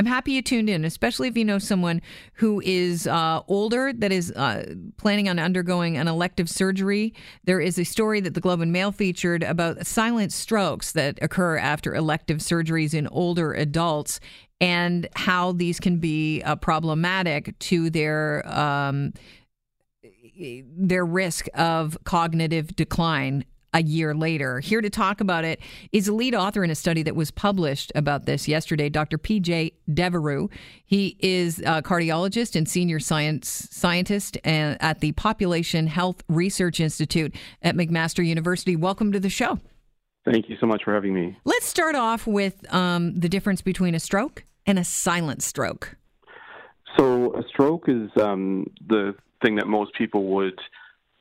I'm happy you tuned in, especially if you know someone who is uh, older that is uh, planning on undergoing an elective surgery. There is a story that the Globe and Mail featured about silent strokes that occur after elective surgeries in older adults and how these can be uh, problematic to their. Um, their risk of cognitive decline a year later. Here to talk about it is a lead author in a study that was published about this yesterday, Dr. PJ Devereaux. He is a cardiologist and senior science scientist at the Population Health Research Institute at McMaster University. Welcome to the show. Thank you so much for having me. Let's start off with um, the difference between a stroke and a silent stroke. So, a stroke is um, the thing that most people would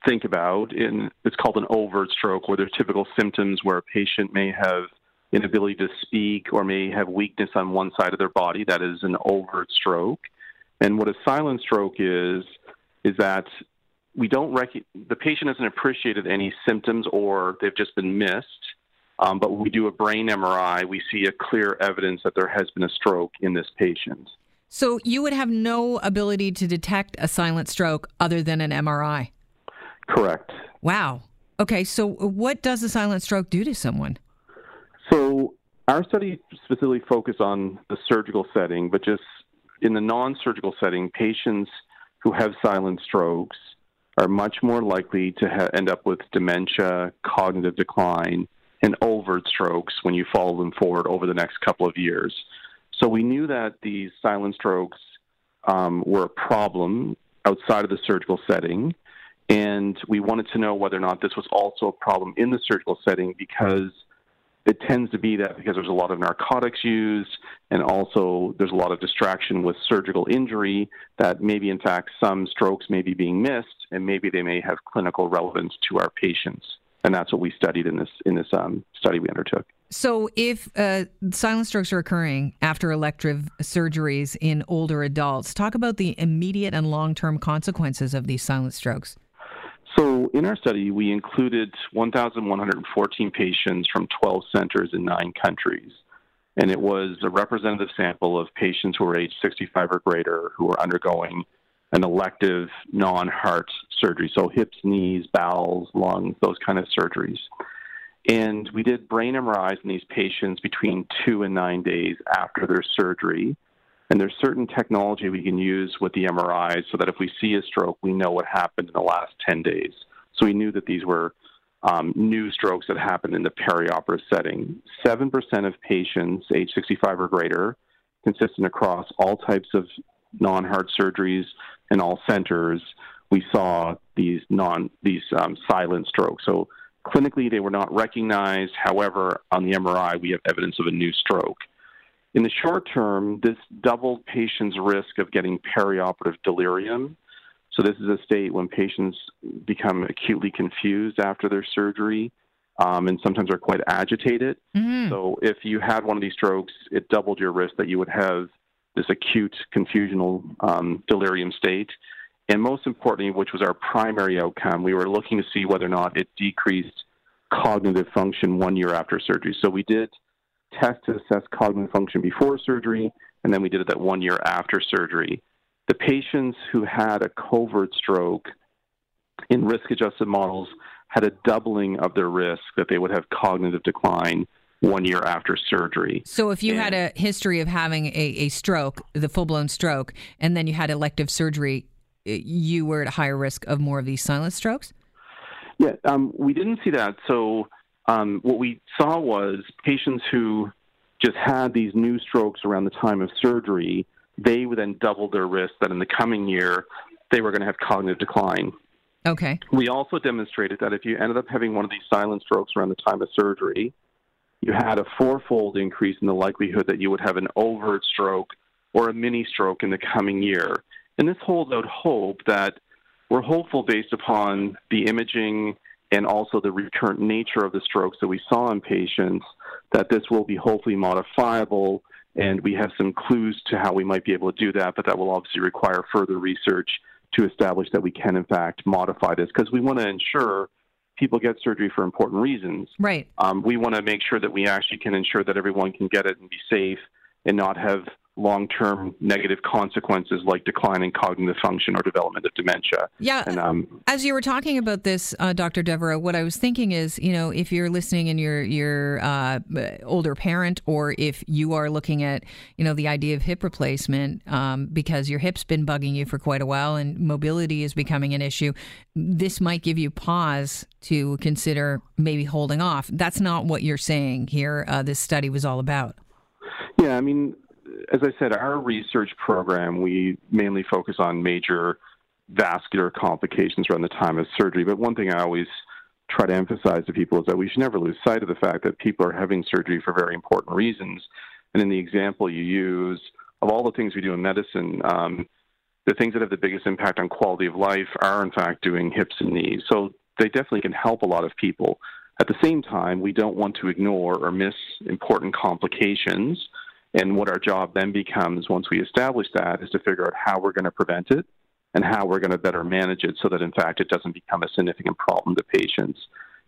think about. In, it's called an overt stroke, where there's typical symptoms where a patient may have inability to speak or may have weakness on one side of their body. That is an overt stroke. And what a silent stroke is, is that we don't rec- the patient hasn't appreciated any symptoms or they've just been missed. Um, but when we do a brain MRI, we see a clear evidence that there has been a stroke in this patient. So you would have no ability to detect a silent stroke other than an MRI? Correct. Wow. Okay, so what does a silent stroke do to someone? So our study specifically focused on the surgical setting, but just in the non-surgical setting, patients who have silent strokes are much more likely to ha- end up with dementia, cognitive decline, and overt strokes when you follow them forward over the next couple of years. So we knew that these silent strokes um, were a problem outside of the surgical setting. And we wanted to know whether or not this was also a problem in the surgical setting because it tends to be that because there's a lot of narcotics used and also there's a lot of distraction with surgical injury that maybe in fact some strokes may be being missed and maybe they may have clinical relevance to our patients. And that's what we studied in this in this um, study we undertook. So if uh, silent strokes are occurring after elective surgeries in older adults talk about the immediate and long-term consequences of these silent strokes so, in our study, we included 1,114 patients from 12 centers in nine countries. And it was a representative sample of patients who were age 65 or greater who were undergoing an elective non heart surgery. So, hips, knees, bowels, lungs, those kind of surgeries. And we did brain MRIs in these patients between two and nine days after their surgery. And there's certain technology we can use with the MRIs so that if we see a stroke, we know what happened in the last 10 days. So we knew that these were um, new strokes that happened in the perioperative setting. 7% of patients age 65 or greater, consistent across all types of non heart surgeries and all centers, we saw these non these um, silent strokes. So clinically, they were not recognized. However, on the MRI, we have evidence of a new stroke. In the short term, this doubled patients' risk of getting perioperative delirium. So, this is a state when patients become acutely confused after their surgery um, and sometimes are quite agitated. Mm-hmm. So, if you had one of these strokes, it doubled your risk that you would have this acute confusional um, delirium state. And most importantly, which was our primary outcome, we were looking to see whether or not it decreased cognitive function one year after surgery. So, we did test to assess cognitive function before surgery, and then we did it that one year after surgery. The patients who had a covert stroke in risk adjusted models had a doubling of their risk that they would have cognitive decline one year after surgery. So, if you and, had a history of having a, a stroke, the full blown stroke, and then you had elective surgery, you were at a higher risk of more of these silent strokes? Yeah, um, we didn't see that. So, um, what we saw was patients who just had these new strokes around the time of surgery, they would then double their risk that in the coming year they were going to have cognitive decline. Okay. We also demonstrated that if you ended up having one of these silent strokes around the time of surgery, you had a fourfold increase in the likelihood that you would have an overt stroke or a mini stroke in the coming year. And this holds out hope that we're hopeful based upon the imaging and also the recurrent nature of the strokes that we saw in patients, that this will be hopefully modifiable. And we have some clues to how we might be able to do that, but that will obviously require further research to establish that we can, in fact, modify this because we want to ensure people get surgery for important reasons. Right. Um, we want to make sure that we actually can ensure that everyone can get it and be safe and not have long term negative consequences like declining cognitive function or development of dementia. Yeah. And, um, as you were talking about this, uh, Dr. Devereaux, what I was thinking is, you know, if you're listening and you're, you're uh, older parent, or if you are looking at, you know, the idea of hip replacement um, because your hip's been bugging you for quite a while and mobility is becoming an issue, this might give you pause to consider maybe holding off. That's not what you're saying here. Uh, this study was all about. Yeah, I mean, as I said, our research program, we mainly focus on major vascular complications around the time of surgery. But one thing I always try to emphasize to people is that we should never lose sight of the fact that people are having surgery for very important reasons. And in the example you use, of all the things we do in medicine, um, the things that have the biggest impact on quality of life are, in fact, doing hips and knees. So they definitely can help a lot of people. At the same time, we don't want to ignore or miss important complications and what our job then becomes once we establish that is to figure out how we're going to prevent it and how we're going to better manage it so that, in fact, it doesn't become a significant problem to patients.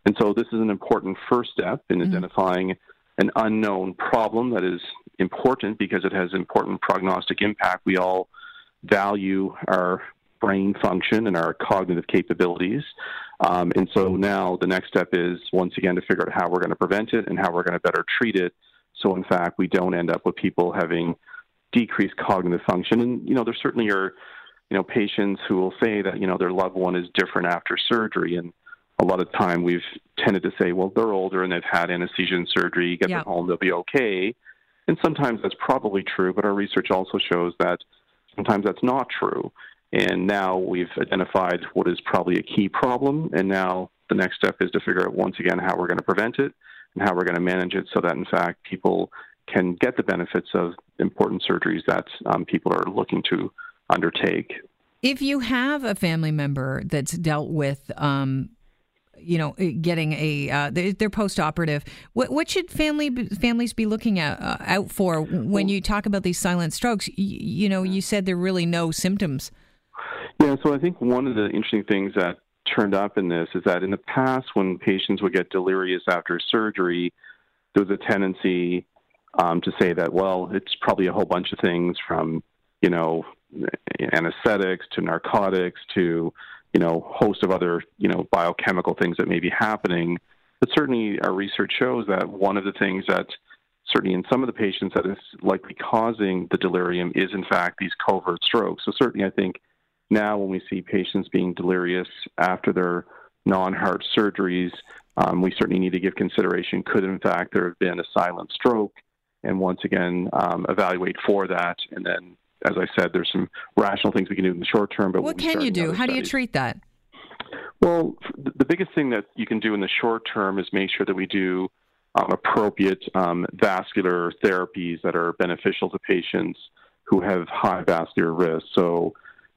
And so, this is an important first step in mm-hmm. identifying an unknown problem that is important because it has important prognostic impact. We all value our brain function and our cognitive capabilities. Um, and so now the next step is once again to figure out how we're going to prevent it and how we're going to better treat it so, in fact, we don't end up with people having decreased cognitive function. And, you know, there certainly are, you know, patients who will say that, you know, their loved one is different after surgery. And a lot of time we've tended to say, well, they're older and they've had anesthesia and surgery, get them home, they'll be okay. And sometimes that's probably true, but our research also shows that sometimes that's not true. And now we've identified what is probably a key problem. And now the next step is to figure out once again how we're going to prevent it and how we're going to manage it so that, in fact, people can get the benefits of important surgeries that um, people are looking to undertake. If you have a family member that's dealt with, um, you know, getting a uh, they're, post-operative, what, what should family families be looking at, uh, out for when you talk about these silent strokes? You, you know, you said there are really no symptoms. Yeah, so I think one of the interesting things that turned up in this is that in the past, when patients would get delirious after surgery, there was a tendency um, to say that, well, it's probably a whole bunch of things from, you know, anesthetics to narcotics to, you know, host of other, you know, biochemical things that may be happening. But certainly, our research shows that one of the things that certainly in some of the patients that is likely causing the delirium is in fact these covert strokes. So certainly, I think now, when we see patients being delirious after their non heart surgeries, um, we certainly need to give consideration could, in fact, there have been a silent stroke, and once again, um, evaluate for that. And then, as I said, there's some rational things we can do in the short term. But what can you do? How studies, do you treat that? Well, the biggest thing that you can do in the short term is make sure that we do um, appropriate um, vascular therapies that are beneficial to patients who have high vascular risk. So,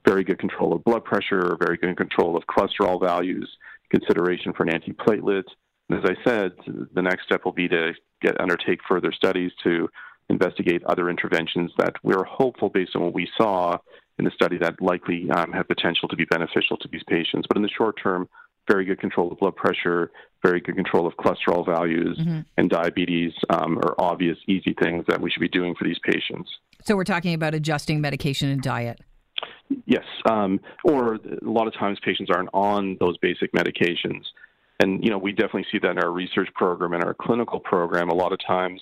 very good control of blood pressure, very good control of cholesterol values, consideration for an antiplatelet. And as I said, the next step will be to get undertake further studies to investigate other interventions that we're hopeful, based on what we saw in the study, that likely um, have potential to be beneficial to these patients. But in the short term, very good control of blood pressure, very good control of cholesterol values, mm-hmm. and diabetes um, are obvious, easy things that we should be doing for these patients. So we're talking about adjusting medication and diet. Yes, um, or a lot of times patients aren't on those basic medications, and you know we definitely see that in our research program and our clinical program. A lot of times,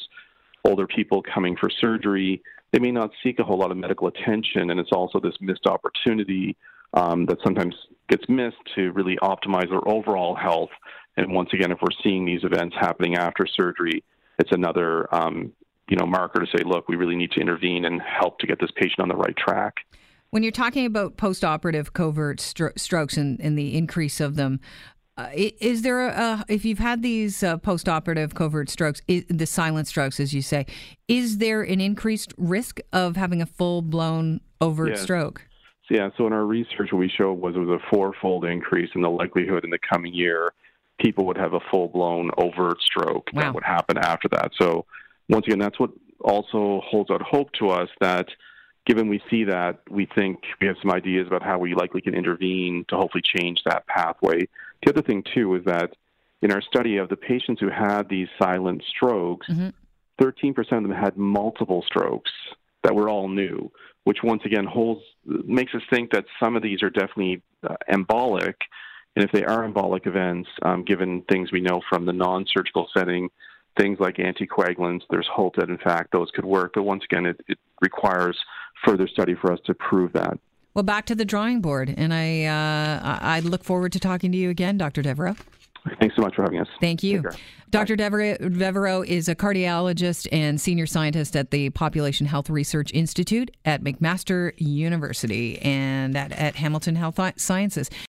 older people coming for surgery, they may not seek a whole lot of medical attention, and it's also this missed opportunity um, that sometimes gets missed to really optimize their overall health. And once again, if we're seeing these events happening after surgery, it's another um, you know marker to say, look, we really need to intervene and help to get this patient on the right track. When you're talking about post-operative covert stro- strokes and, and, the increase of them, uh, is there a, if you've had these uh, post-operative covert strokes, is, the silent strokes, as you say, is there an increased risk of having a full-blown overt yes. stroke? Yeah. So in our research, what we showed was it was a four-fold increase in the likelihood in the coming year people would have a full-blown overt stroke wow. that would happen after that. So once again, that's what also holds out hope to us that given we see that, we think we have some ideas about how we likely can intervene to hopefully change that pathway. The other thing, too, is that in our study of the patients who had these silent strokes, mm-hmm. 13% of them had multiple strokes. that were all new, which once again holds makes us think that some of these are definitely uh, embolic, and if they are embolic events, um, given things we know from the non-surgical setting, things like anticoagulants, there's hope that in fact those could work. But once again, it, it requires further study for us to prove that. Well, back to the drawing board, and I uh, I look forward to talking to you again, Dr. Devereaux. Thanks so much for having us. Thank you. Dr. Devereaux is a cardiologist and senior scientist at the Population Health Research Institute at McMaster University and at, at Hamilton Health Sciences.